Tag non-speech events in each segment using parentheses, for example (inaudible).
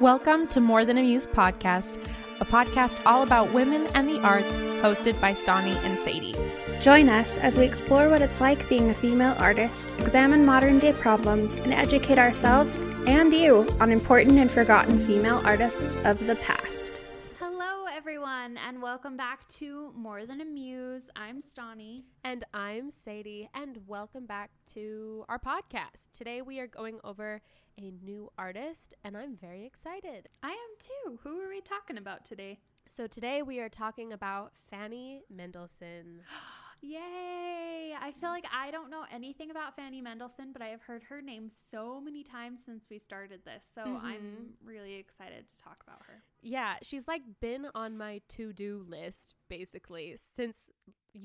Welcome to More Than a Muse podcast, a podcast all about women and the arts, hosted by Stani and Sadie. Join us as we explore what it's like being a female artist, examine modern day problems, and educate ourselves and you on important and forgotten female artists of the past. Hello, everyone, and welcome back to More Than a Muse. I'm Stani. And I'm Sadie, and welcome back to our podcast. Today we are going over a new artist, and I'm very excited. I am too. Who are we talking about today? So today we are talking about Fanny Mendelssohn. (gasps) (gasps) (gasps) Yay! I feel like I don't know anything about Fanny Mendelssohn, but I have heard her name so many times since we started this. So Mhm. I'm really excited to talk about her. Yeah, she's like been on my to-do list basically since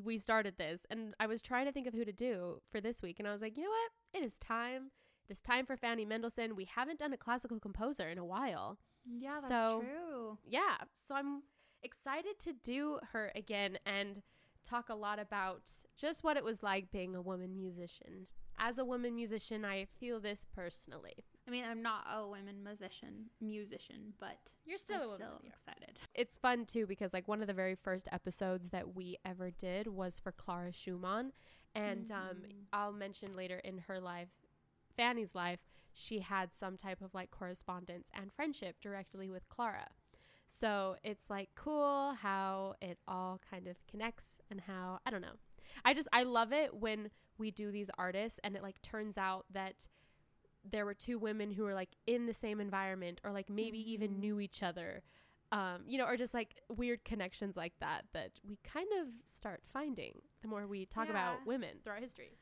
we started this, and I was trying to think of who to do for this week, and I was like, you know what? It is time. It is time for Fanny Mendelssohn. We haven't done a classical composer in a while. Yeah, that's So- true. Yeah, so I'm excited to do her again and talk a lot about just what it was like being a woman musician. As a woman musician, I feel this personally. I mean, I'm not a women musician, musician, but You're I'm still excited. It's fun too because like one of the very first episodes that we ever did was for Clara Schumann, and um, Mhm. I'll mention later in her life, Fanny's life, she had some type of like correspondence and friendship directly with Clara. So it's like cool how it all kind of connects and how I don't know. I just I love it when we do these artists and it like turns out that there were two women who were like in the same environment or like maybe even Mhm. knew each other um, you know, or just like weird connections like that that we kind of start finding the more we talk Yeah. about women throughout history.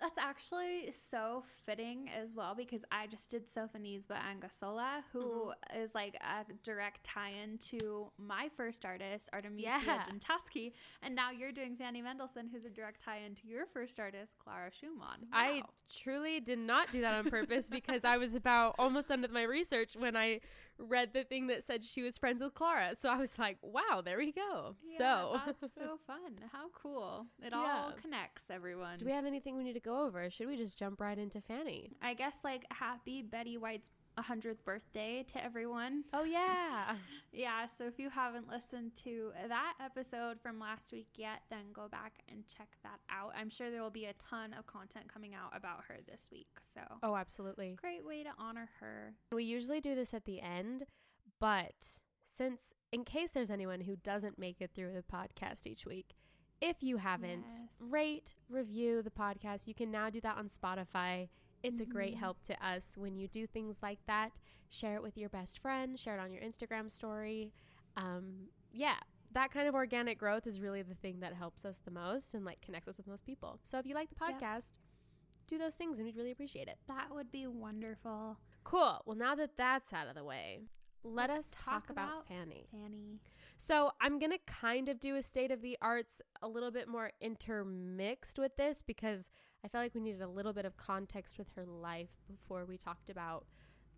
That's actually so fitting as well because I just did Sofonisba Anguissola, who mm-hmm. is like a direct tie-in to my first artist, Artemisia Yeah. Gentileschi, and now you're doing Fanny Mendelssohn, who's a direct tie-in to your first artist, Clara Schumann. I truly did not do that on purpose because I was about almost done with my research when I read the thing that said she was friends with Clara. So I was like, wow, there we go. Yeah, so that's (laughs) so fun. How cool! It Yeah. all connects, everyone. do we have anything we need to go over? Should we just jump right into Fanny? I guess like happy Betty White's 100th birthday to everyone. Oh yeah. (laughs) Yeah, so if you haven't listened to that episode from last week yet, then go back and check that out. I'm sure there will be a ton of content coming out about her this week. So, Oh, absolutely. great way to honor her. We usually do this at the end, but since in case there's anyone who doesn't make it through the podcast each week, if you haven't, Yes. rate, review the podcast. You can now do that on Spotify. It's a great Mhm. help to us when you do things like that. Share it with your best friend, share it on your Instagram story. Um, yeah, that kind of organic growth is really the thing that helps us the most and like connects us with most people. So if you like the Yep. podcast, do those things and we'd really appreciate it. That would be wonderful. Cool. Well, now that that's out of the way, let Let's us talk, talk about, about Fanny. Fanny. So, I'm going to kind of do a state of the arts a little bit more intermixed with this because I felt like we needed a little bit of context with her life before we talked about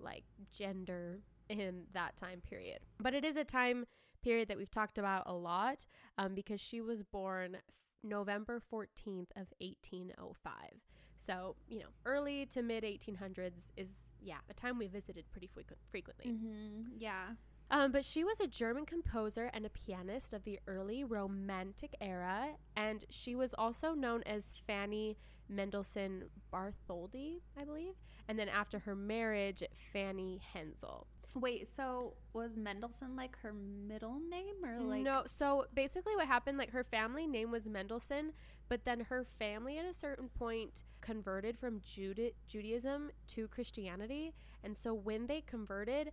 like gender in that time period. But it is a time period that we've talked about a lot um, because she was born November 14th of 1805. So, you know, early to mid 1800s is, yeah, a time we visited pretty frequent, frequently. Mm-hmm. Yeah. Um, but she was a German composer and a pianist of the early Romantic era, and she was also known as Fanny Mendelssohn Bartholdy, I believe. And then after her marriage, Fanny Hensel. Wait, so was Mendelssohn like her middle name or like no, so basically what happened, like her family name was Mendelssohn, but then her family at a certain point converted from Juda- Judaism to Christianity. And so when they converted,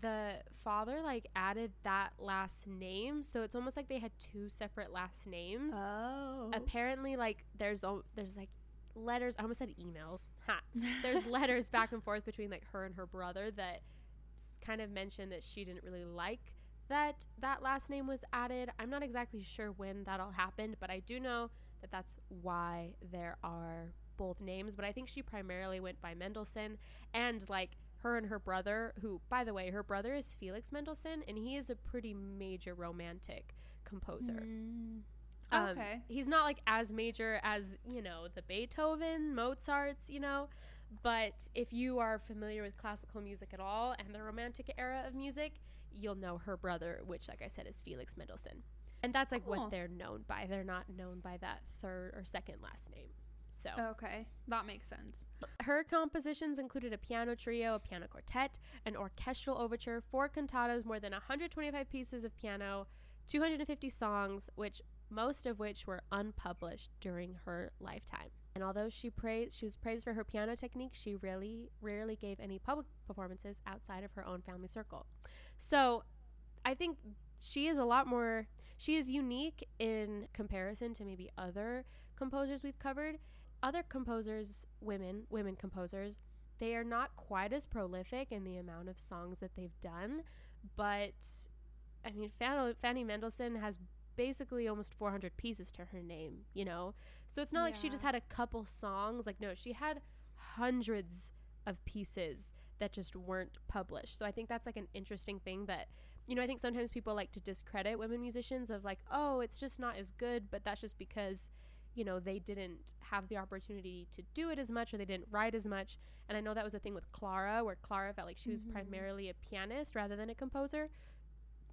the father like added that last name. So it's almost like they had two separate last names. Oh. Apparently, like there's al- there's like letters. I almost said emails. Ha. There's (laughs) letters back and forth between like her and her brother that kind of mentioned that she didn't really like that that last name was added. I'm not exactly sure when that all happened, but I do know that that's why there are both names. But I think she primarily went by Mendelssohn and like her and her brother, who by the way, her brother is Felix Mendelssohn, and he is a pretty major romantic composer. Mm. Um, Okay. He's not like as major as, you know, the Beethoven, Mozart's, you know, But if you are familiar with classical music at all and the Romantic era of music, you'll know her brother, which, like I said, is Felix Mendelssohn. And that's like Cool. what they're known by. They're not known by that third or second last name. So oh, Okay, that makes sense. her compositions included a piano trio, a piano quartet, an orchestral overture, four cantatas, more than 125 pieces of piano, 250 songs, which most of which were unpublished during her lifetime. And although she praised, she was praised for her piano technique, she really rarely gave any public performances outside of her own family circle. So, I think she is a lot more she is unique in comparison to maybe other composers we've covered. Other composers, women, women composers, they are not quite as prolific in the amount of songs that they've done, but I mean, Fan- Fanny Mendelssohn has basically almost 400 pieces to her name, you know? So it's not like she just had a couple songs. Like, no, she had hundreds of pieces that just weren't published. So I think that's like an interesting thing that, you know, I think sometimes people like to discredit women musicians of like, oh, it's just not as good, but that's just because, you know, they didn't have the opportunity to do it as much or they didn't write as much. And I know that was a thing with Clara, where Clara felt like she was Mhm. primarily a pianist rather than a composer.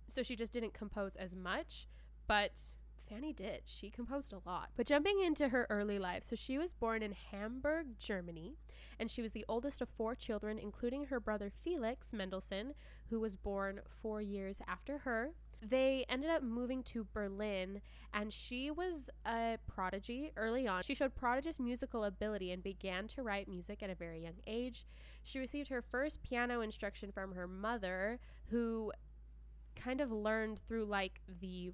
So she just didn't compose as much, but Fanny did. She composed a lot. But jumping into her early life, so she was born in Hamburg, Germany, and she was the oldest of four children, including her brother Felix Mendelssohn, who was born four years after her. They ended up moving to Berlin, and she was a prodigy early on. She showed prodigious musical ability and began to write music at a very young age. She received her first piano instruction from her mother, who kind of learned through like the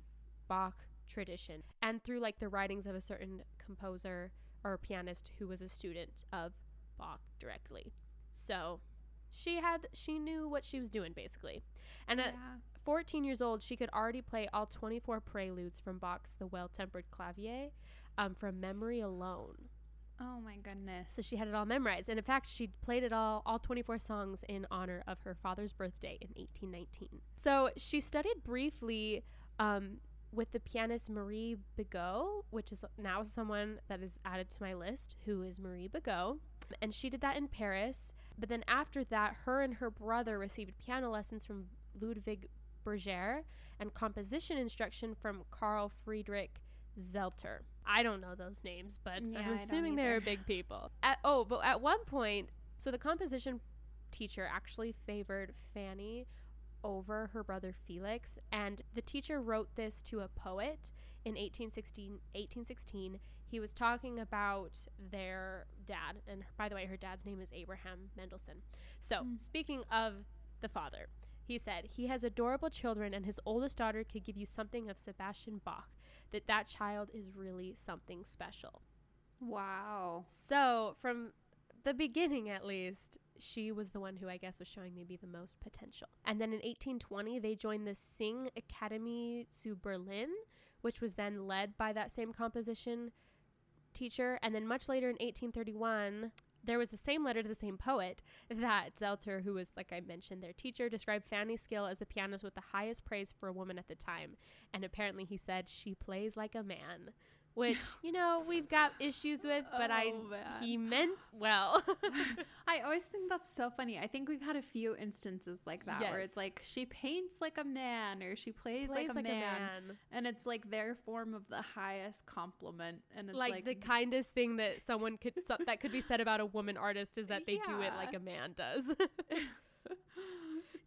Bach tradition and through like the writings of a certain composer or pianist who was a student of Bach directly. So she had she knew what she was doing basically. And at Yeah. 14 years old, she could already play all 24 preludes from Bach's The Well-Tempered Clavier um, from memory alone. Oh my goodness. So she had it all memorized. And in fact, she played it all, all 24 songs in honor of her father's birthday in 1819. So she studied briefly um, with the pianist Marie Bigot, which is now someone that is added to my list, who is Marie Bigot. And she did that in Paris. But then after that, her and her brother received piano lessons from Ludwig Berger and composition instruction from Carl Friedrich Zelter. I don't know those names, but Yeah, I'm assuming they're big people. At, oh, but at one point, so the composition teacher actually favored Fanny over her brother Felix, and the teacher wrote this to a poet in 1816. 1816. He was talking about their dad, and by the way, her dad's name is Abraham Mendelssohn. So, Mm. speaking of the father, he said he has adorable children, and his oldest daughter could give you something of Sebastian Bach. That that child is really something special. wow. So, from the beginning at least, she was the one who I guess was showing maybe the most potential. And then in 1820, they joined the Sing Academy zu Berlin, which was then led by that same composition teacher. And then much later in 1831, there was the same letter to the same poet that Zelter, who was, like I mentioned, their teacher, described Fanny's skill as a pianist with the highest praise for a woman at the time. And apparently he said, she plays like a man. Which, (laughs) you know, we've got issues with, but I Oh, man. he meant well. (laughs) (laughs) I always think that's so funny. I think we've had a few instances like that where it's like she paints like a man or she plays, Plays like, a, man. and it's like their form of the highest compliment and it's Like, like, the kindest thing that someone could so, that could be said about a woman artist is that they do it like a man does.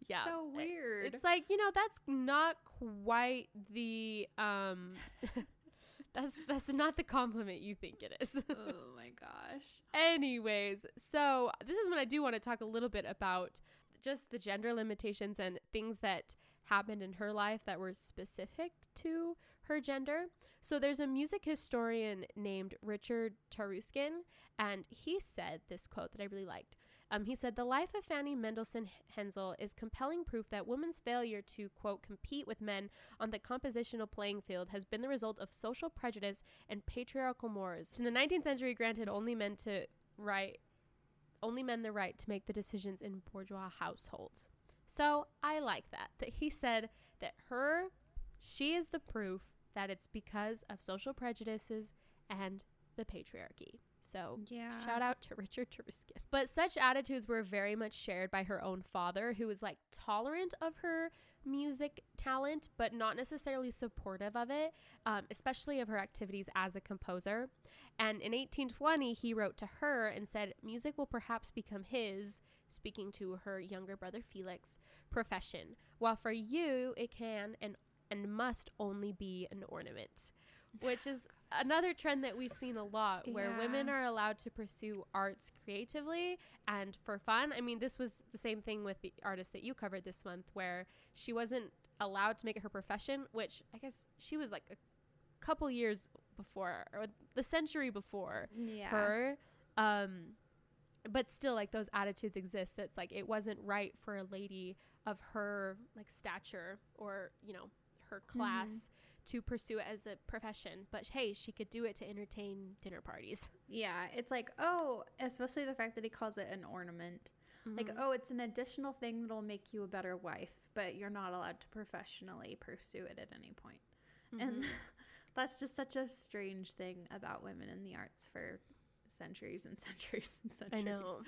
Yeah, so weird. it's like you know that's not quite the um. That's that's not the compliment you think it is. (laughs) oh my gosh. Anyways, so this is when I do want to talk a little bit about just the gender limitations and things that happened in her life that were specific to her gender. So there's a music historian named Richard Taruskin, and he said this quote that I really liked. Um, he said, The life of Fanny Mendelssohn Hensel is compelling proof that women's failure to, quote, compete with men on the compositional playing field has been the result of social prejudice and patriarchal mores. In the 19th century, granted only men to right, only men the right to make the decisions in bourgeois households. So I like that, that he said that her, she is the proof that it's because of social prejudices and the patriarchy. So Yeah. Shout out to (laughs) Richard Trubisky. But such attitudes were very much shared by her own father, who was like tolerant of her music talent, but not necessarily supportive of it, um, especially of her activities as a composer. And in 1820, he wrote to her and said, Music will perhaps become his, speaking to her younger brother Felix, profession, while for you it can and, and must only be an ornament. Which is (sighs) another trend that we've seen a lot where women are allowed to pursue arts creatively and for fun. I mean, this was the same thing with the artist that you covered this month, where she wasn't allowed to make it her profession, which I guess she was like a couple years before or the century before Yeah. her. Um, but still, like those attitudes exist. That's like it wasn't right for a lady of her like stature or you know her class to pursue it as a profession. But hey, she could do it to entertain dinner parties. Yeah. It's like, oh, especially the fact that he calls it an ornament. Like, Mhm. oh, it's an additional thing that'll make you a better wife, but you're not allowed to professionally pursue it at any point. And Mhm. (laughs) that's just such a strange thing about women in the arts for centuries and (laughs) centuries and centuries. I know.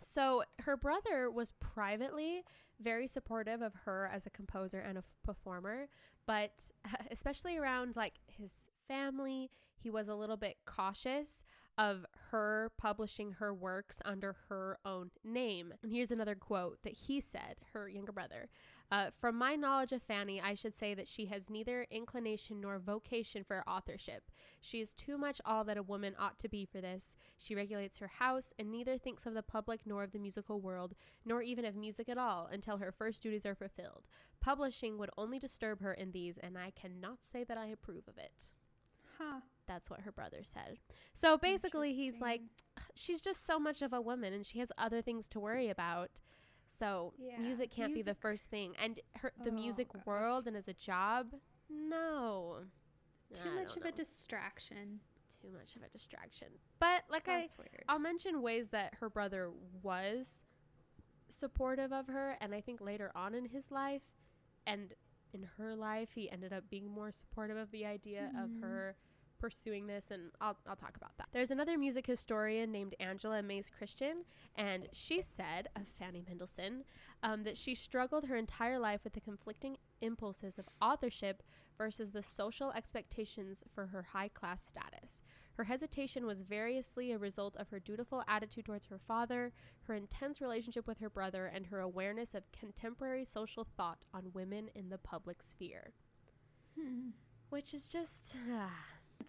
So her brother was privately very supportive of her as a composer and a f- performer, but (laughs) especially around like his family, he was a little bit cautious of her publishing her works under her own name. And here's another quote that he said, her younger brother. Uh, From my knowledge of Fanny, I should say that she has neither inclination nor vocation for authorship. She is too much all that a woman ought to be for this. She regulates her house and neither thinks of the public nor of the musical world, nor even of music at all, until her first duties are fulfilled. Publishing would only disturb her in these, and I cannot say that I approve of it. Huh. That's what her brother said. So basically, he's like, she's just so much of a woman and she has other things to worry about. So Yeah, music can't be the first thing. And her the Oh, music gosh. world and as a job, no. Too I much of a distraction. too much of a distraction. But like I That's weird. I'll mention ways that her brother was supportive of her and I think later on in his life and in her life he ended up being more supportive of the idea of Mhm. her pursuing this and I'll, I'll talk about that. There's another music historian named Angela Mace Christian and she said of Fanny Mendelssohn um, that she struggled her entire life with the conflicting impulses of authorship versus the social expectations for her high class status. Her hesitation was variously a result of her dutiful attitude towards her father, her intense relationship with her brother, and her awareness of contemporary social thought on women in the public sphere. Hmm. Which is just.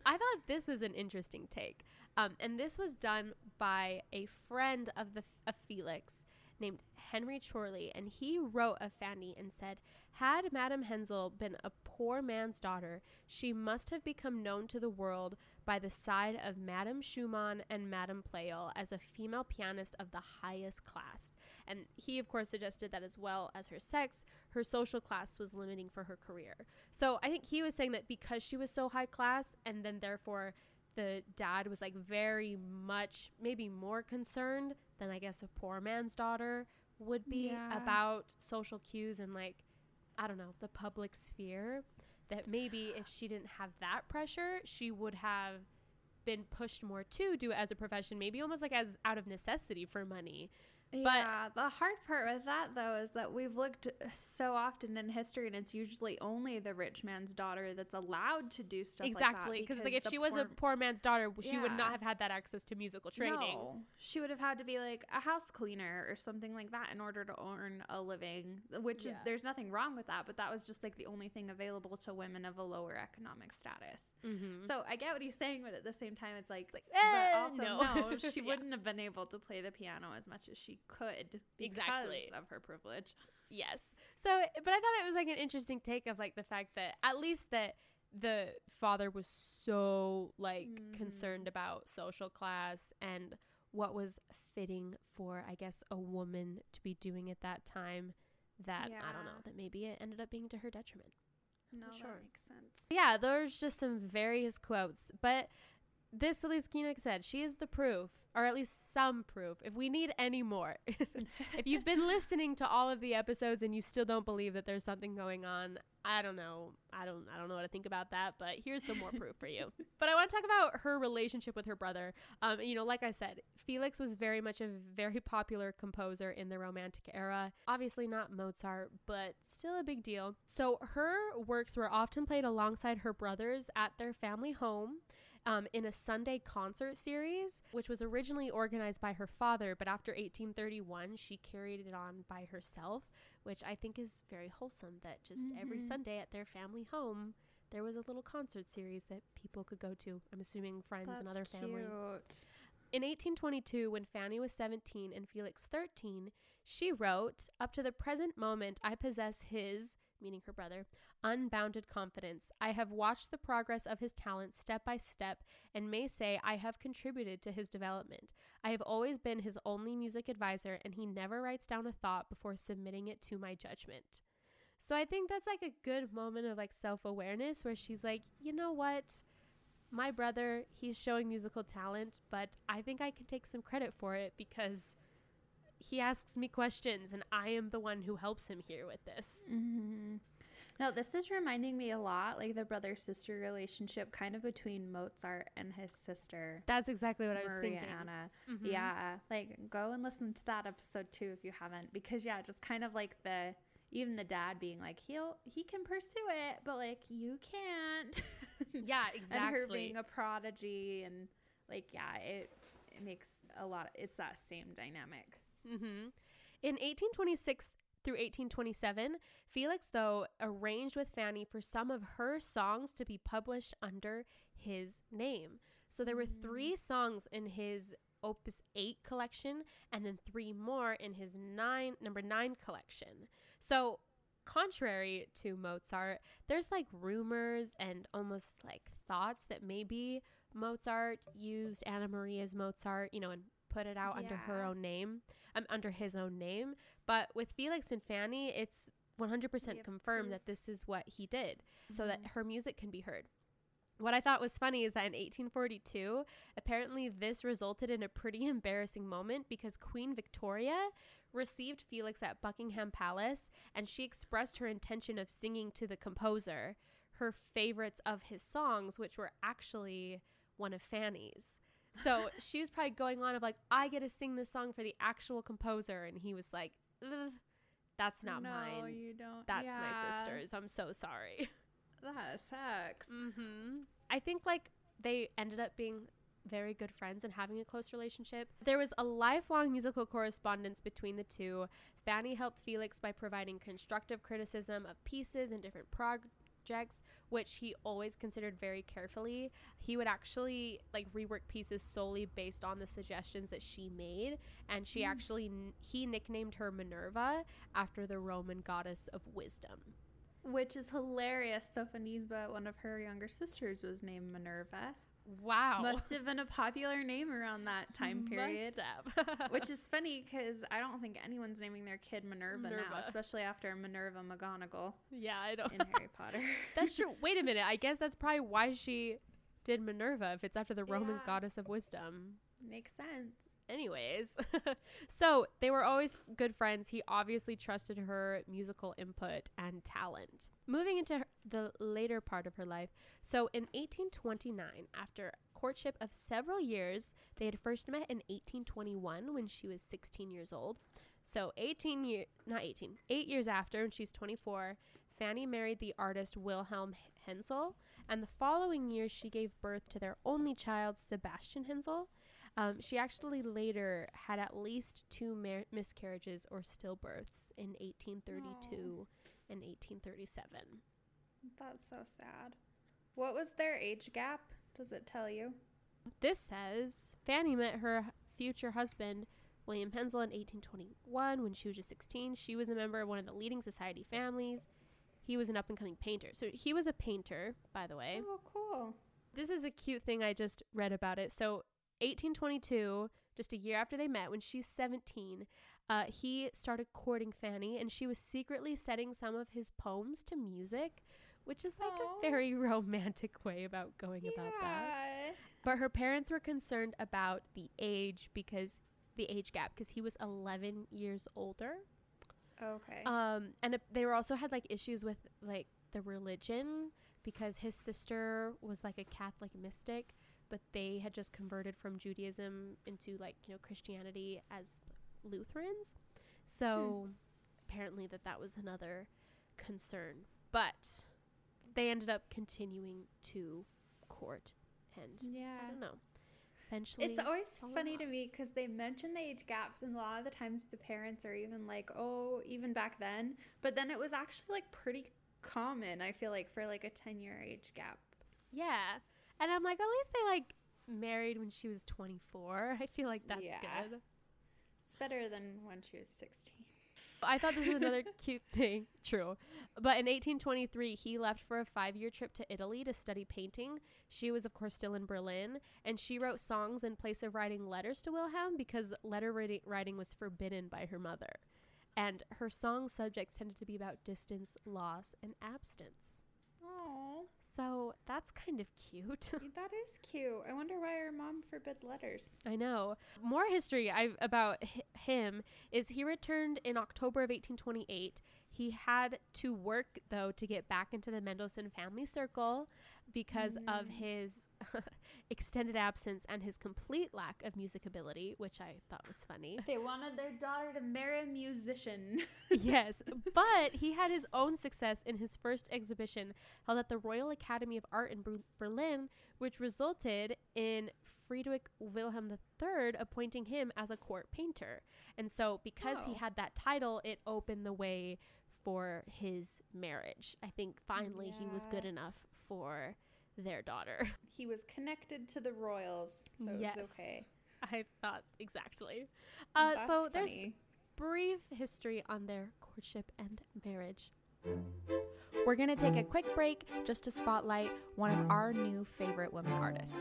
I thought this was an interesting take. Um, and this was done by a friend of the of Felix named Henry Chorley, and he wrote of Fanny and said, "Had Madame Hensel been a poor man's daughter, she must have become known to the world by the side of Madame Schumann and Madame Pleyel as a female pianist of the highest class." And he, of course, suggested that as well as her sex, her social class was limiting for her career. So I think he was saying that because she was so high class, and then therefore the dad was like very much, maybe more concerned than I guess a poor man's daughter would be Yeah. about social cues and like, I don't know, the public sphere. That maybe if she didn't have that pressure, she would have been pushed more to do it as a profession, maybe almost like as out of necessity for money. Yeah, the hard part with that though is that we've looked so often in history, and it's usually only the rich man's daughter that's allowed to do stuff exactly, like that. because like if she was a poor- poor man's daughter, she would not have had that access to musical training. No, she would have had to be like a house cleaner or something like that in order to earn a living. Which is there's nothing wrong with that, but that was just like the only thing available to women of a lower economic status. Mm-hmm. So I get what he's saying, but at the same time, it's like, like, but eh, also no. no, (laughs) she Yeah. wouldn't have been able to play the piano as much as she could because Exactly. of her privilege. Yes. So, but I thought it was like an interesting take of like the fact that at least that the father was so like Mhm. concerned about social class and what was fitting for I guess a woman to be doing at that time that I don't know that maybe it ended up being to her detriment. No, sure. that makes sense. Yeah, there's just some various quotes, but this Elise Koenig said, she is the proof, or at least some proof. If we need any more, (laughs) if you've been listening to all of the episodes and you still don't believe that there's something going on, I don't know. I don't. I don't know what to think about that. But here's some more proof for you. (laughs) But I want to talk about her relationship with her brother. Um, you know, like I said, Felix was very much a very popular composer in the Romantic era. Obviously not Mozart, but still a big deal. So her works were often played alongside her brothers at their family home um, in a Sunday concert series, which was originally organized by her father, but after 1831, she carried it on by herself, which I think is very wholesome that just mm-hmm. every Sunday at their family home, there was a little concert series that people could go to. I'm assuming friends That's and other cute. family. In 1822, when Fanny was 17 and Felix 13, she wrote, Up to the present moment, I possess his, meaning her brother, unbounded confidence. I have watched the progress of his talent step by step and may say I have contributed to his development. I have always been his only music advisor, and he never writes down a thought before submitting it to my judgment. So I think that's like a good moment of like self awareness where she's like, you know what? My brother, he's showing musical talent, but I think I can take some credit for it because he asks me questions and I am the one who helps him here with this. Mm-hmm. No, this is reminding me a lot like the brother sister relationship kind of between Mozart and his sister. That's exactly what Maria I was thinking. Anna. Mm-hmm. Yeah. Like go and listen to that episode too if you haven't. Because yeah, just kind of like the even the dad being like he'll he can pursue it, but like you can't. (laughs) yeah, exactly. and her being a prodigy and like yeah, it it makes a lot. Of, it's that same dynamic. Mm-hmm. In 1826 through 1827, Felix, though, arranged with Fanny for some of her songs to be published under his name. So there were mm. three songs in his Opus 8 collection and then three more in his nine number 9 collection. So contrary to Mozart, there's like rumors and almost like thoughts that maybe Mozart used Anna Maria's Mozart, you know, and put it out yeah. under her own name, um, under his own name. But with Felix and Fanny, it's 100% confirmed proof. that this is what he did mm-hmm. so that mm-hmm. her music can be heard. What I thought was funny is that in 1842, apparently this resulted in a pretty (laughs) embarrassing moment because Queen Victoria received Felix at Buckingham Palace and she expressed her intention of singing to the composer her favorites of his songs, which were actually one of Fanny's. So she was probably going on of like, I get to sing this song for the actual composer, and he was like, that's not no, mine. you don't. That's yeah. my sister's. I'm so sorry. That sucks. Mm-hmm. I think like they ended up being very good friends and having a close relationship. There was a lifelong musical correspondence between the two. Fanny helped Felix by providing constructive criticism of pieces and different prog- projects, which he always considered very carefully. He would actually like rework pieces solely based on the suggestions that she made, and she mm. actually he nicknamed her Minerva after the Roman goddess of wisdom. Which is hilarious. Sophonisba, one of her younger sisters, was named Minerva. Wow. Must have been a popular name around that time period. (laughs) which is funny because I don't think anyone's naming their kid Minerva, Minerva, now, especially after Minerva McGonagall. Yeah, I don't. In Harry (laughs) Potter. that's true. Wait a minute. I guess that's probably why she did Minerva if it's after the (laughs) Roman yeah. goddess of wisdom. Makes sense. Anyways, (laughs) so they were always good friends. He obviously trusted her musical input and talent. Moving into the later part of her life, so in 1829, after courtship of several years, they had first met in 1821 when she was 16 years old. So 18 years, not 18, eight years after, when she's 24, Fanny married the artist Wilhelm Hensel, and the following year she gave birth to their only child, Sebastian Hensel. Um, she actually later had at least two mar- miscarriages or stillbirths in 1832 and 1837. That's so sad. What was their age gap? Does it tell you? This says Fanny met her future husband, William Hensel, in 1821 when she was just 16. She was a member of one of the leading society families. He was an up and coming painter. So he was a painter, by the way. Oh, cool. This is a cute thing I just read about it. So 1822, just a year after they met, when she's 17, uh, he started courting Fanny, and she was secretly setting some of his poems to music, which is like Aww. a very (laughs) romantic way about going yeah. about that. But her parents were concerned about the age because the age gap because he was 11 years older. Okay. Um, and they were also had like issues with like the religion because his sister was like a Catholic mystic, but they had just converted from Judaism into like you know Christianity as Lutherans. So hmm. apparently that that was another concern, but they ended up continuing to court, and yeah. I don't know. Eventually, It's always funny to me because they mention the age gaps, and a lot of the times the parents are even like, "Oh, even back then." But then it was actually like pretty common. I feel like for like a ten year age gap. Yeah. And I'm like, at least they like married when she was 24. (laughs) I feel like that's Yeah. good. It's better than when she was sixteen. I thought this was another (laughs) cute thing. True. But in 1823, he left for a five year trip to Italy to study painting. She was, of course, still in Berlin. And she wrote songs in place of writing letters to Wilhelm because letter writing, was forbidden by her mother. And her song subjects tended to be about distance, loss, and abstinence. Oh, So that's kind of cute. (laughs) that is cute. I wonder why her mom forbid letters. I know. More history I, about h- him is he returned in October of 1828. He had to work though to get back into the Mendelssohn family circle because of Mm. his (laughs) extended absence and his complete lack of music ability, which I thought was funny. They wanted their daughter to marry a musician. (laughs) yes, but he had his own success in his first exhibition held at the Royal Academy of Art in Ber- Berlin, which resulted in Friedrich Wilhelm III appointing him as a court painter. And so, because he Oh. had that title, it opened the way for his marriage. I think finally he was good enough for their daughter. (laughs) he was connected to the royals, so Yes. it was okay. I thought exactly. Uh, so there's funny. brief history on their courtship and marriage. We're going to take a quick break just to spotlight one of our new favorite women artists.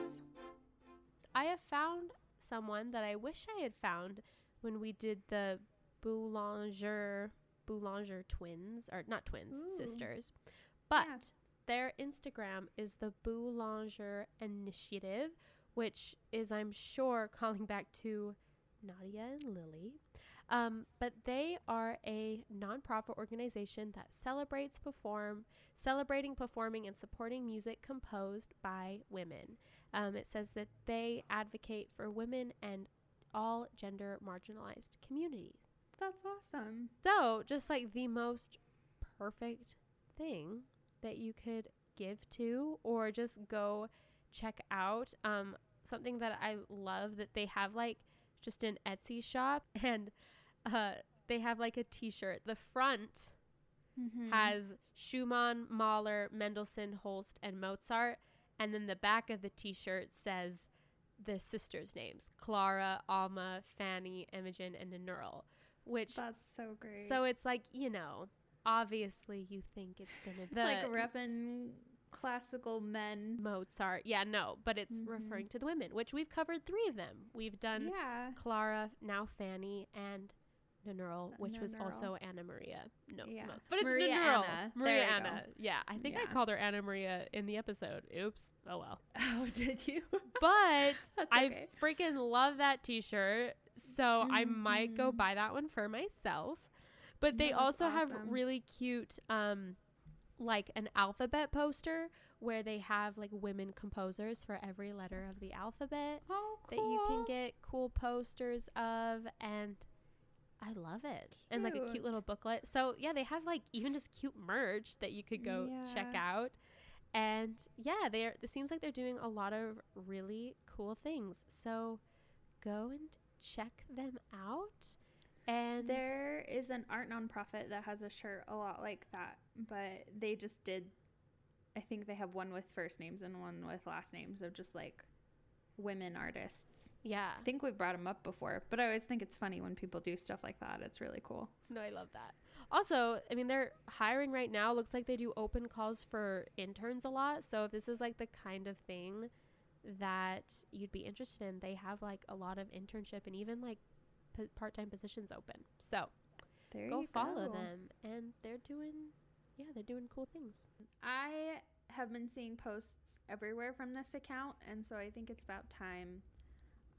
I have found someone that I wish I had found when we did the Boulanger Boulanger twins or not twins, Ooh. sisters. But Yeah. Their Instagram is the Boulanger Initiative, which is I'm sure (laughs) calling back to Nadia and Lily. Um, but they are a nonprofit organization that celebrates perform celebrating performing and supporting music composed by women. Um, it says that they advocate for women and all gender marginalized communities. That's awesome. So, just like the most perfect thing that you could give to or just go check out. Um, something that I love that they have like just an Etsy shop (laughs) and uh, they have like a t shirt. The front Mm-hmm. has Schumann, Mahler, Mendelssohn, Holst, and Mozart. And then the back of the t shirt says the sisters' names Clara, Alma, Fanny, Imogen, and Nannerl. Which That's so great. so it's like, you know, obviously you think it's gonna the like repping classical men. Mozart. Yeah, no, but it's Mhm. referring to the women, which we've covered three of them. We've done Yeah. Clara, now Fanny, and Nannerl, which was also Anna Maria. No, Yeah. Mozart. but it's Maria Nannerl. Anna. Maria Anna. Yeah, I think I called her Anna Maria in the episode. Oops. Oh well. (laughs) Oh, did you? (laughs) But (laughs) That's I freaking love that T-shirt, so I might go buy that one for myself. But they also have really cute, um, like an alphabet poster where they have like women composers for every letter of the alphabet Oh, that you can get cool posters of, and I love it. And like a cute Cute. little booklet. So yeah, they have like even just cute merch that you could go check out. And yeah, they're it seems like they're doing a lot of really cool things. So go and check them out. And There is an art nonprofit that has a shirt a lot like that, but they just did. I think they have one with first names and one with last names of just like women artists. yeah, I think we brought them up before, but I always think it's funny when people do stuff like that. It's really cool. no, I love that. Also, I mean, they're hiring right now. Looks like they do open calls for interns a lot. So if this is like the kind of thing that you'd be interested in, they have like a lot of internship and even like p- part-time positions open. So There go you follow go. them, and they're doing, yeah, they're doing cool things. I have been seeing posts everywhere from this account, and so I think it's about time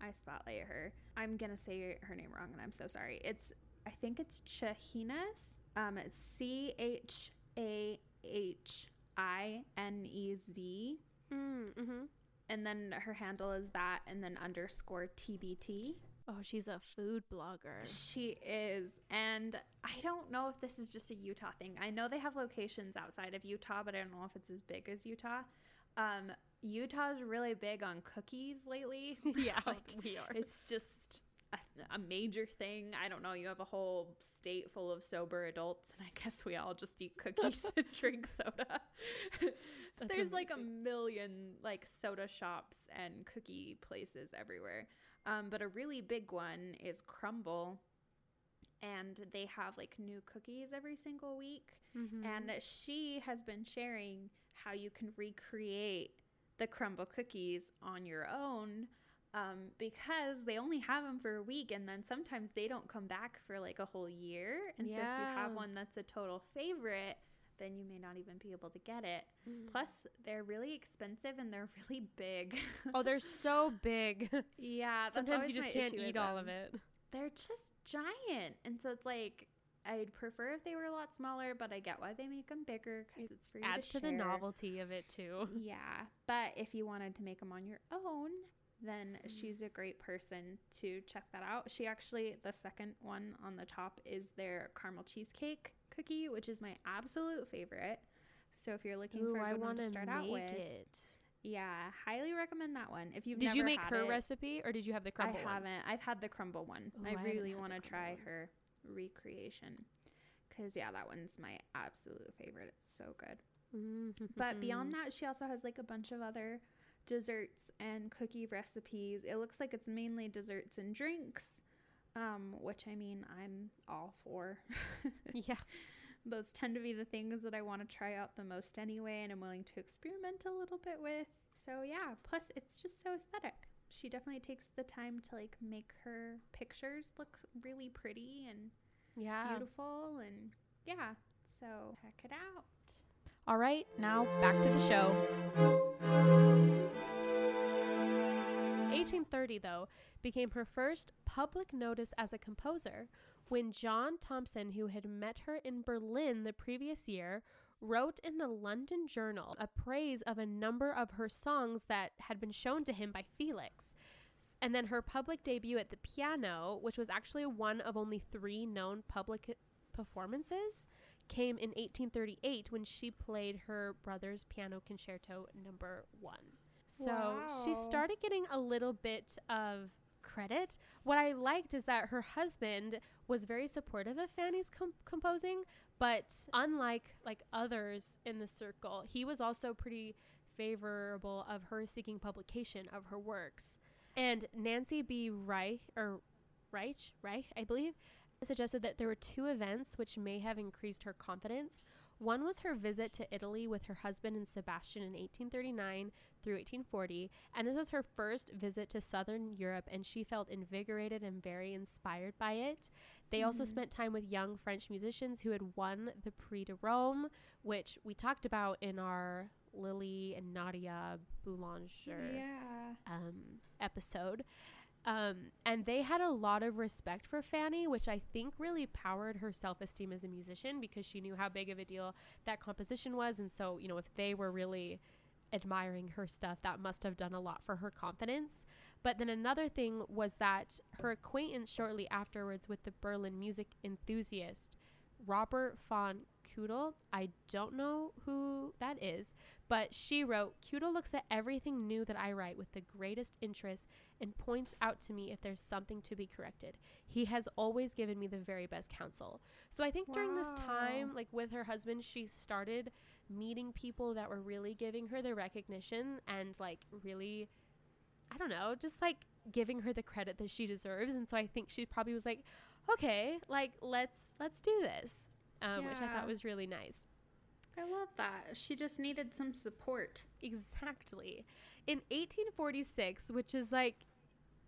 I spotlight her. I'm gonna say her name wrong, and I'm so sorry. It's I think it's Chahinez. Um, it's C H A H I N E Z, Mm, mm-hmm. and then her handle is that, and then underscore TBT. Oh, she's a food blogger. She is. And I don't know if this is just a Utah thing. I know they have locations outside of Utah, but I don't know if it's as big as Utah. Um, Utah's really big on cookies lately. (laughs) (laughs) yeah, Like, we are. it's just a, a major thing. I don't know. You have a whole state full of sober adults, and I guess we all just eat cookies (laughs) and drink soda. so That's there's like a million like soda shops and cookie places everywhere. Um, but a really big one is Crumbl, and they have like new cookies every single week. Mhm. And she has been sharing how you can recreate the Crumbl cookies on your own um, because they only have them for a week and then sometimes they don't come back for like a whole year. And so if you have one that's a total favorite, then you may not even be able to get it. Mm. Plus, they're really expensive and they're really big. oh, they're (laughs) so big. yeah, Sometimes you just can't eat all of it. They're just giant. And so it's like, I'd prefer if they were a lot smaller, but I get why they make them bigger because It it's for you Adds to, to the novelty of it too. Yeah, but if you wanted to make them on your own, then Mm. she's a great person to check that out. She actually, the second one on the top is their caramel cheesecake cookie, which is my absolute favorite. So if you're looking Ooh, for a good one want to start out with, it. yeah, highly recommend that one. If you've Did never you make her it, recipe or did you have the Crumbl I haven't. I've had the Crumbl one. Ooh, I I really want to try one. her recreation because yeah, that one's my absolute favorite. It's so good. Mm-hmm. But beyond that, she also has like a bunch of other desserts and cookie recipes. It looks like it's mainly desserts and drinks, um, which I mean, I'm all for. (laughs) yeah. Those tend to be the things that I want to try out the most anyway, and I'm willing to experiment a little bit with. So, yeah, plus it's just so aesthetic. She definitely takes the time to like make her pictures look really pretty and Yeah. beautiful, and yeah, so check it out. All right, now back to the show. 1830, though, became her first public notice as a composer when John Thomson, who had met her in Berlin the previous year, wrote in the London Journal a praise of a number of her songs that had been shown to him by Felix. And then her public debut at the piano, which was actually one of only three known public performances, came in 1838 when she played her brother's piano concerto number one. So she started getting a little bit of credit. What I liked is that her husband was very supportive of Fanny's com- composing, but unlike like others in the circle, he was also pretty favorable of her seeking publication of her works. And Nancy B. Reich or Reich, Reich, I believe, suggested that there were two events which may have increased her confidence. One was her visit to Italy with her husband and Sebastian in 1839 through 1840, and this was her first visit to southern Europe, and she felt invigorated and very inspired by it. They also Mhm. spent time with young French musicians who had won the Prix de Rome, which we talked about in our Lily and Nadia Boulanger Yeah. um, episode. Um, and they had a lot of respect for Fanny, which I think really powered her self esteem as a musician because she knew how big of a deal that composition was. And so, you know, if they were really admiring her stuff, that must have done a lot for her confidence. But then another thing was that her acquaintance shortly afterwards with the Berlin music enthusiast, Robert von Kudel, I don't know who that is, but she wrote, Kudel looks at everything new that I write with the greatest interest and points out to me if there's something to be corrected. He has always given me the very best counsel. So I think during this time, like with her husband, she started meeting people that were really giving her the recognition and like really, I don't know, just like giving her the credit that she deserves. And so I think she probably was like, okay, like let's let's do this, um, which I thought was really nice. I love that. She just needed some support. Exactly. In 1846, which is like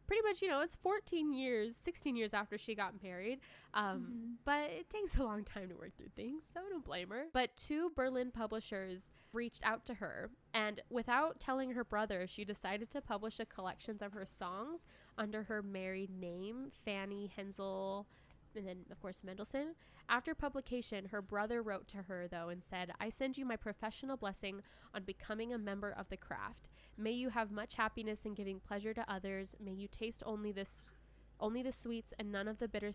pretty much, you know, it's 14 years, 16 years after she got married. Um, Mm-hmm. But it takes (laughs) a long time to work through things, so I don't blame her. But two Berlin publishers reached out to her, and without telling her brother, she decided to publish a collection of her songs under her married name, Fanny Hensel, and then, of course, Mendelssohn. After publication, her brother wrote to her, though, and said, I send you my professional blessing on becoming a member of the craft. May you have much happiness in giving pleasure to others. May you taste only this, only the sweets and none of the bitter,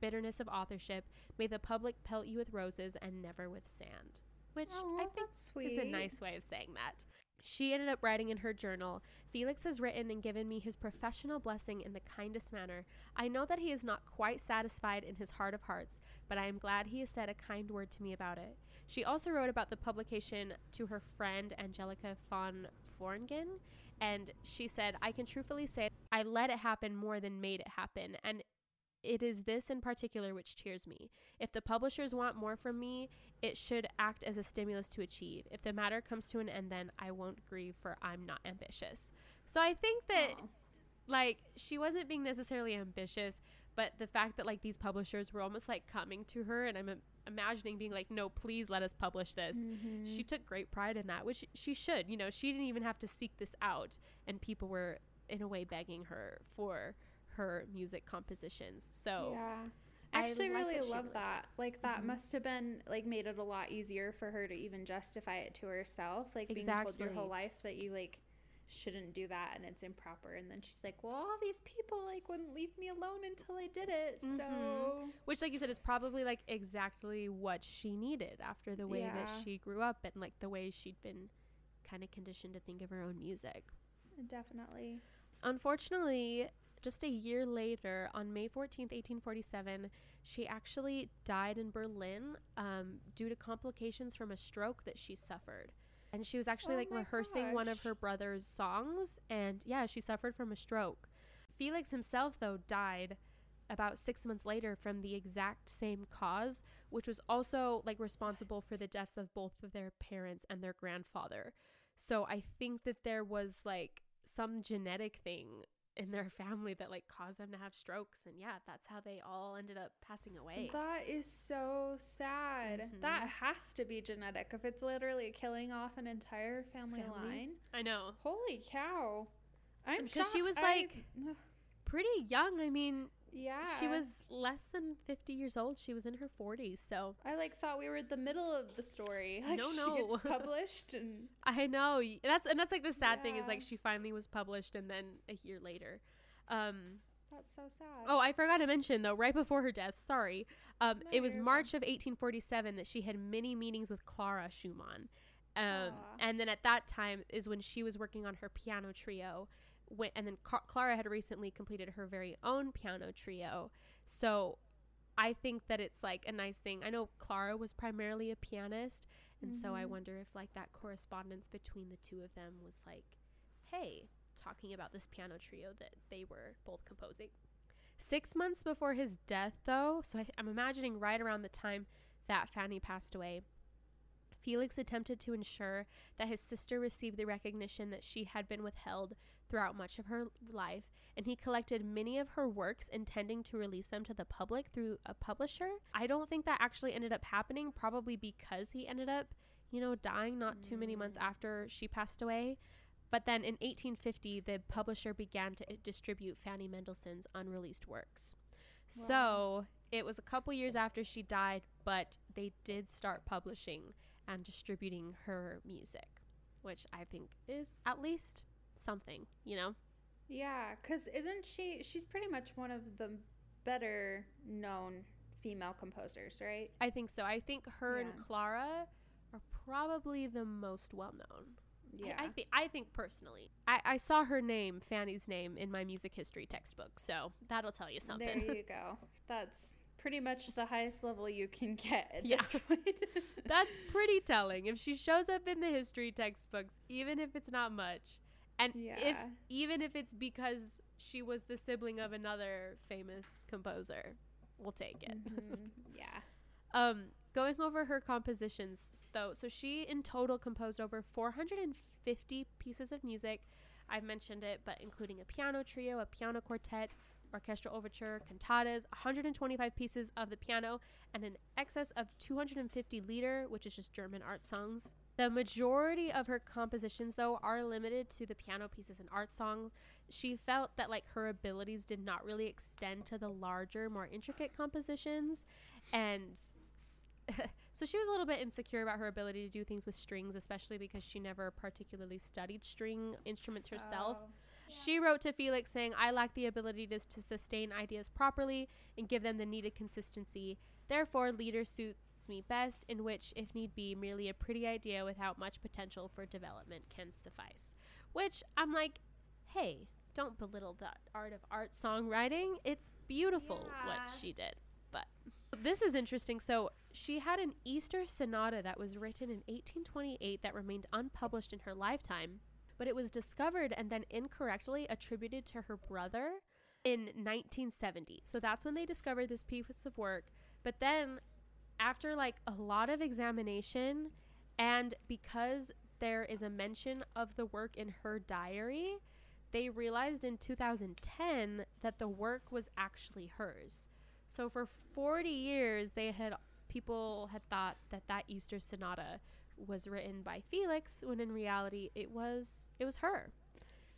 bitterness of authorship. May the public pelt you with roses and never with sand. Which I think sweet. is a nice way of saying that. She ended up writing in her journal Felix has written and given me his professional blessing in the kindest manner. I know that he is not quite satisfied in his heart of hearts, but I am glad he has said a kind word to me about it. She also wrote about the publication to her friend Angelica von Floringen, and she said, I can truthfully say I let it happen more than made it happen, and it is this in particular which cheers me. If the publishers want more from me, it should act as a stimulus to achieve. If the matter comes to an end, then I won't grieve, for I'm not ambitious. So I think that, Aw. like, she wasn't being necessarily ambitious, but the fact that, like, these publishers were almost like coming to her, and I'm im- imagining being like, no, please let us publish this. Mm-hmm. She took great pride in that, which she should. You know, she didn't even have to seek this out, and people were, in a way, begging her for her music compositions. So yeah. I I actually like really love that. Like that Mhm. must have been like made it a lot easier for her to even justify it to herself. Like being told your whole life that you like shouldn't do that and it's improper and then she's like, Well all these people like wouldn't leave me alone until I did it. Mhm. So which like you said is probably like exactly what she needed after the way that she grew up and like the way she'd been kind of conditioned to think of her own music definitely. unfortunately just a year later on may 14th 1847 she actually died in berlin um, due to complications from a stroke that she suffered. And she was actually Oh like rehearsing one of her brother's songs and yeah she suffered from a stroke. Felix himself though died about six months later from the exact same cause which was also like responsible for the deaths of both of their parents and their grandfather. So i think that there was like some genetic thing in their family that like caused them to have strokes and yeah that's how they all ended up passing away That is so sad. Mhm. That has to be genetic if it's literally killing off an entire family, Family? line. i know Holy cow. I'm Because she was, I- like, pretty young i mean yeah. she was less than 50 years old she was in her 40s so I like thought we were at the middle of the story. (laughs) Like No, she no. gets (laughs) published and I know. That's and that's like the sad thing is like she finally was published and then a year later. Um that's so sad. oh, I forgot to mention though, right before her death, sorry. Um No, it was. March of 1847 that she had many meetings with Clara Schumann. Um and then at that time is when she was working on her piano trio. When, and then Clara had recently completed her very own piano trio. So I think that it's like a nice thing. I know Clara was primarily a pianist, and so I Mhm. wonder if like that correspondence between the two of them was like, hey, talking about this piano trio that they were both composing. Six months before his death, though, so I, I'm imagining right around the time that Fanny passed away, Felix attempted to ensure that his sister received the recognition that she had been withheld throughout much of her life, and he collected many of her works intending to release them to the public through a publisher. I don't think that actually ended up happening, probably because he ended up, you know, dying not too many months Mm. after she passed away. But then in 1850, the publisher began to distribute Fanny Mendelssohn's unreleased works. Wow. So it was a couple years after she died, but they did start publishing and distributing her music, which I think is at least something, you know? Yeah, cuz isn't she she's pretty much one of the better known female composers, right? I think so. I think her and Clara are probably the most well known. Yeah. I, I think I think personally. I, I saw her name, Fanny's name, in my music history textbook, so that'll tell you something. There you go. That's pretty much the highest level you can (laughs) get at Yeah. this point. (laughs) That's pretty telling. If she shows up in the history textbooks, even if it's not much, and if even if it's because she was the sibling of another famous composer, we'll take it. Mhm. (laughs) Yeah. Um, going over her compositions, though, so she in total composed over 450 pieces of music, I've mentioned it, but including a piano trio, a piano quartet, orchestral overture, cantatas, 125 pieces of the piano, and an excess of 250 Lieder, which is just German art songs. The majority of her compositions, though, are limited to the piano pieces and art songs. She felt that like her abilities did not really extend to the larger, more intricate compositions, and (laughs) so she was a little bit insecure about her ability to do things with strings, especially because she never particularly studied string instruments herself. Oh. She wrote to Felix saying, I lack the ability to, to sustain ideas properly and give them the needed consistency. Therefore, Lieder suits me best, in which, if need be, merely a pretty idea without much potential for development can suffice. Which I'm like, hey, don't belittle the art of art songwriting. It's beautiful what she did. But this is interesting. So she had an Easter sonata that was written in 1828 that remained unpublished in her lifetime, but it was discovered and then incorrectly attributed to her brother in 1970. So that's when they discovered this piece of work. But then, after like a lot of examination, and because there is a mention of the work in her diary, they realized in 2010 that the work was actually hers. So for 40 years, they had people had thought that that Easter sonata was written by Felix, when in reality it was it was her.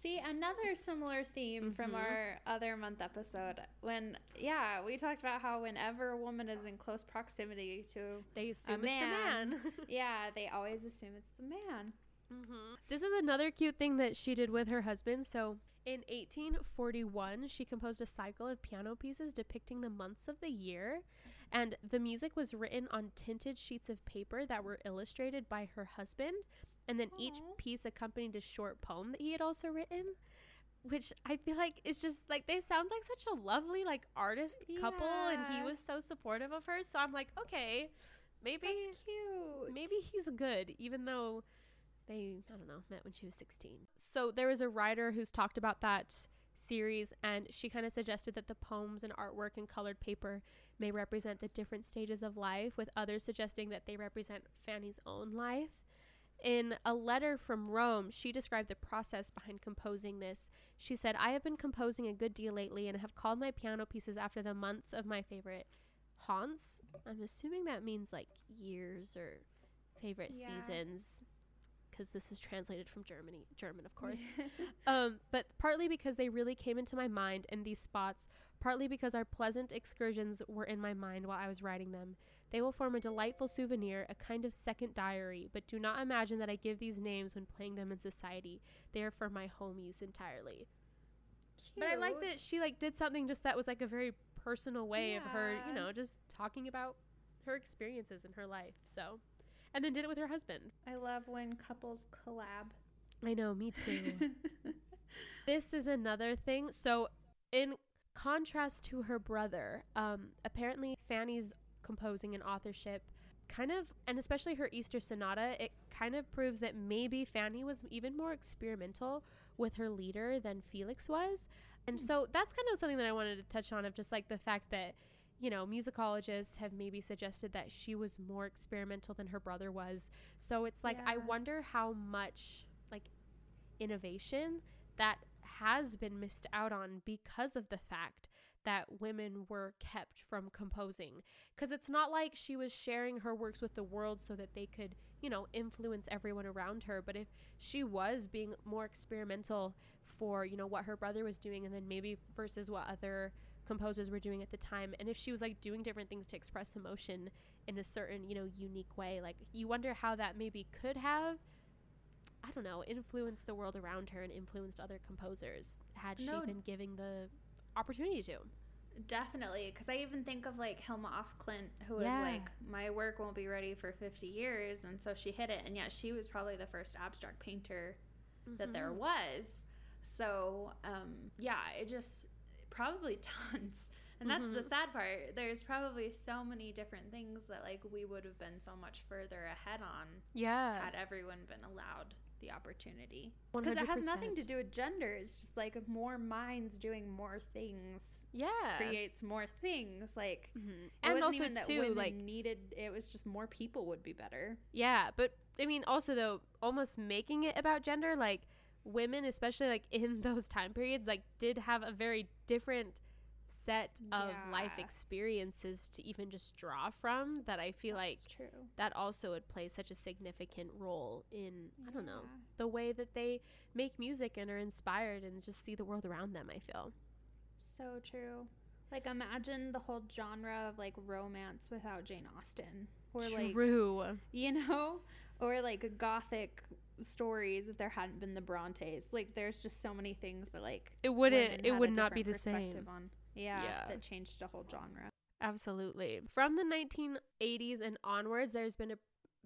See, another similar theme from Mhm. our other month episode when, yeah, we talked about how whenever a woman is in close proximity to, They assume man. it's the man. (laughs) yeah, they always assume it's the man. hmm This is another cute thing that she did with her husband. So in 1841, she composed a cycle of piano pieces depicting the months of the year. And the music was written on tinted sheets of paper that were illustrated by her husband. And then each piece accompanied a short poem that he had also written. Which I feel like is just like they sound like such a lovely like artist couple, and he was so supportive of her. So I'm like, okay, maybe That's cute. maybe he's good, even though they, I don't know, met when she was 16. So there was a writer who's talked about that series, and she kind of suggested that the poems and artwork in colored paper may represent the different stages of life, with others suggesting that they represent Fanny's own life. In a letter from Rome, she described the process behind composing this. She said, I have been composing a good deal lately and have called my piano pieces after the months of my favorite haunts. I'm assuming that means like years or favorite Yeah. seasons because this is translated from Germany, German, of course. (laughs) (laughs) um, but partly because they really came into my mind in these spots, partly because our pleasant excursions were in my mind while I was writing them. They will form a delightful souvenir, a kind of second diary, but do not imagine that I give these names when playing them in society. They are for my home use entirely. But I like that she like did something just that was like a very personal way of her, you know, just talking about her experiences in her life. So, and then did it with her husband. I love when couples collab. I know, me too. (laughs) this is another thing. So, in contrast to her brother, um, apparently Fanny's composing and authorship kind of, and especially her Easter sonata, it kind of proves that maybe Fanny was even more experimental with her Lieder than Felix was. And so that's kind of something that I wanted to touch on of just like the fact that, you know, musicologists have maybe suggested that she was more experimental than her brother was. So it's like, I wonder how much like innovation that has been missed out on because of the fact that women were kept from composing. Because it's not like she was sharing her works with the world so that they could, you know, influence everyone around her. But if she was being more experimental for, you know, what her brother was doing and then maybe versus what other composers were doing at the time, and if she was like doing different things to express emotion in a certain, you know, unique way, like you wonder how that maybe could have. I don't know, influenced the world around her and influenced other composers had No. she been giving the opportunity to. Definitely, because I even think of like Hilma af Klint, who was like, "My work won't be ready for 50 years," and so she hit it. And yet, she was probably the first abstract painter that there Mhm. was. So, um, yeah, it just probably (laughs) tons. And that's the Mhm. sad part. There's probably so many different things that like we would have been so much further ahead on Yeah. had everyone been allowed the opportunity. Because it has nothing to do with gender. It's just like more minds doing more things Yeah. creates more things. Like Mhm. it And wasn't also even that too, women like needed. It was just more people would be better. yeah, but I mean also though almost making it about gender like women, especially like in (laughs) those time periods, like did have a very different set of life experiences to even just draw from that I feel like true. that also would play such a significant role in I don't know the way that they make music and are inspired and just see the world around them. I feel So true. Like imagine the whole genre of like romance without Jane Austen. Or like true. you know? Or like gothic stories if there hadn't been the Brontes. Like there's just so many things that like It wouldn't. It would not be the same. On. Yeah, Yeah. that changed the whole genre. Absolutely. From the 1980s and onwards, there's been a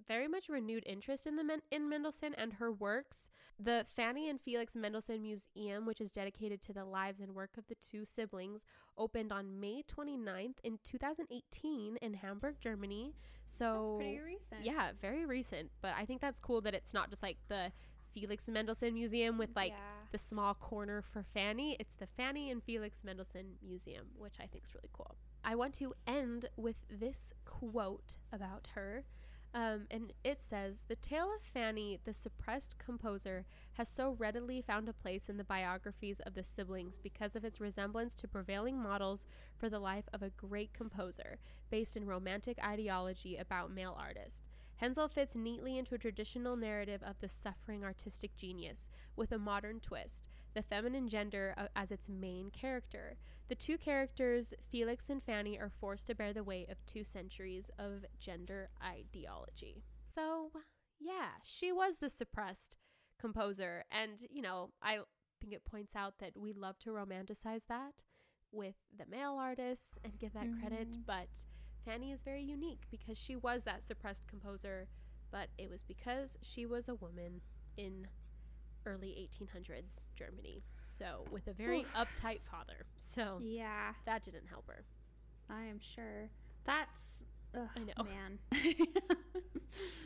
very much renewed interest in the Men- in Mendelssohn and her works. The Fanny and Felix Mendelssohn Museum, which is dedicated to the lives and work of the two siblings, opened on May 29th in 2018 in Hamburg, Germany. So That's pretty recent. yeah, very recent. But I think that's cool that it's not just like the Felix Mendelssohn Museum with like yeah. the small corner for Fanny. It's the Fanny and Felix Mendelssohn Museum, which I think is really cool. I want to end with this quote about her. Um, and it says The tale of Fanny, the suppressed composer, has so readily found a place in the biographies of the siblings because of its resemblance to prevailing models for the life of a great composer, based in romantic ideology about male artists. Hensel fits neatly into a traditional narrative of the suffering artistic genius, with a modern twist, the feminine gender uh, as its main character. The two characters, Felix and Fanny, are forced to bear the weight of two centuries of gender ideology. So, yeah, she was the suppressed composer. And, you know, I think it points out that we love to romanticize that with the male artists and give that credit. Mhm. But Fanny is very unique because she was that suppressed composer, but it was because she was a woman in early 1800s Germany. So, with a very Oof. uptight father. So, Yeah, that didn't help her. I am sure. That's ugh, I know. man. (laughs)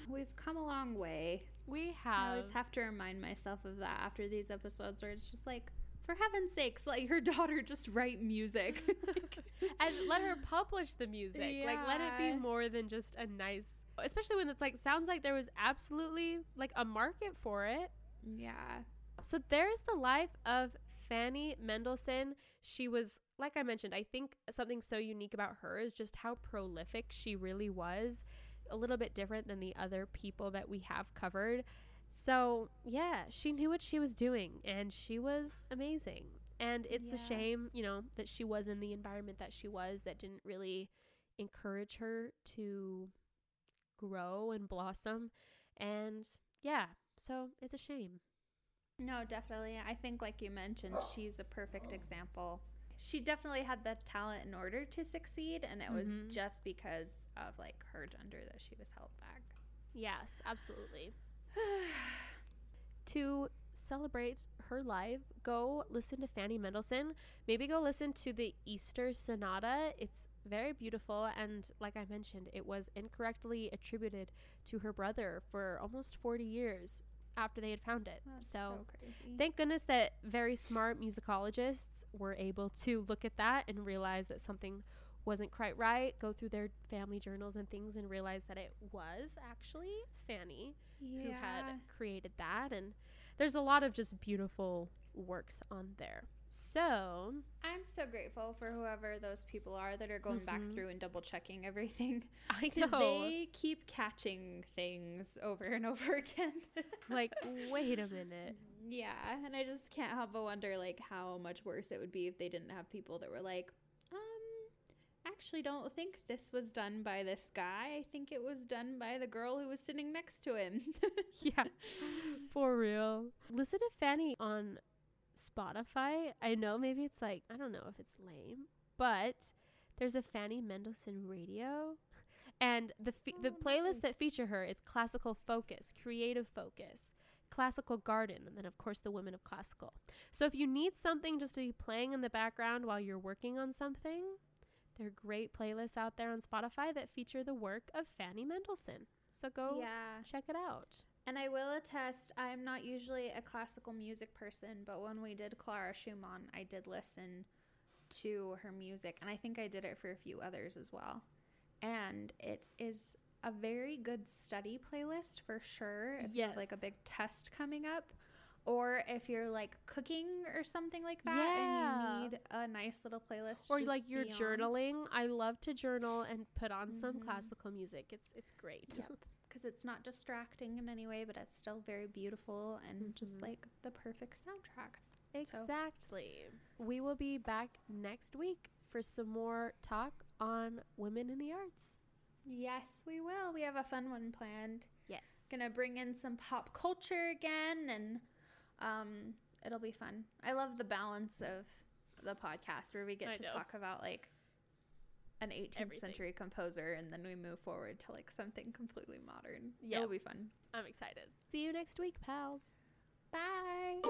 We've come a long way. We have. I always have to remind myself of that after these episodes where it's just like, for heaven's sakes, let your (laughs) daughter just write music. (laughs) and let her publish the music. Like let it be more than just a nice especially when it's like sounds like there was absolutely like a market for it. Yeah. So there's the life of Fanny Mendelssohn. She was like I mentioned, I think something so unique about her is just how prolific she really was. A little bit different than the other people that we have covered. So, yeah, she knew what she was doing and she was amazing. And it's a shame, you know, that she was in the environment that she was that didn't really encourage her to grow and blossom. And yeah, so it's a shame. No, definitely. I think, like you mentioned, she's a perfect example. She definitely had the talent in order to succeed, and it was Mhm. just because of like her gender that she was held back. Yes, absolutely. (sighs) to celebrate her life, go listen to Fanny Mendelssohn. Maybe go listen to the Easter Sonata. It's very beautiful, and like I mentioned, it was incorrectly attributed to her brother for almost 40 years after they had found it. That's so, so thank goodness that very smart musicologists were able to look at that and realize that something wasn't quite right, go through their family journals and things and realize that it was actually Fanny who had created that. And there's a lot of just beautiful works on there. So, I'm so grateful for whoever those people are that are going back Mhm. through and double checking everything. (laughs) I know. they keep catching things over and (laughs) over again. like, (laughs) wait a minute. yeah, and I just can't help but wonder like how much worse it would be if they didn't have people that were like, um, actually don't think this was done by this guy. I think it was done by the girl who was sitting next to him. yeah, for real. Listen to Fanny on Spotify. I know maybe it's like, I don't know if it's lame, but there's a Fanny Mendelssohn radio. And the fe- the Oh, playlist that feature her is classical focus, creative focus, classical garden, and then of course the women of classical. So if you need something just to be playing in the background while you're working on something, there are great playlists out there on Spotify that feature the work of Fanny Mendelssohn. So go yeah. check it out. And I will attest, I'm not usually a classical music person, but when we did Clara Schumann, I did listen to her music, and I think I did it for a few others as well. And it is a very good study playlist for sure. If you have like a big test coming up, or if you're like cooking or something like that Yeah. and you need a nice little playlist. or like you're be on. journaling. I love to journal and put on some Mhm. classical music. It's it's great. Yep. Because it's not distracting in any way, but it's still very beautiful and just Mhm. like the perfect soundtrack. Exactly. We will be back next week for some more talk on women in the arts. Yes, we will. We have a fun one planned. Yes. Gonna bring in some pop culture again, and um, it'll be fun. I love the balance of the podcast where we get I to know. talk about like an 18th everything. century composer and then we move forward to like something completely modern. Yeah. It'll be fun. I'm excited. See you next week, pals. Bye.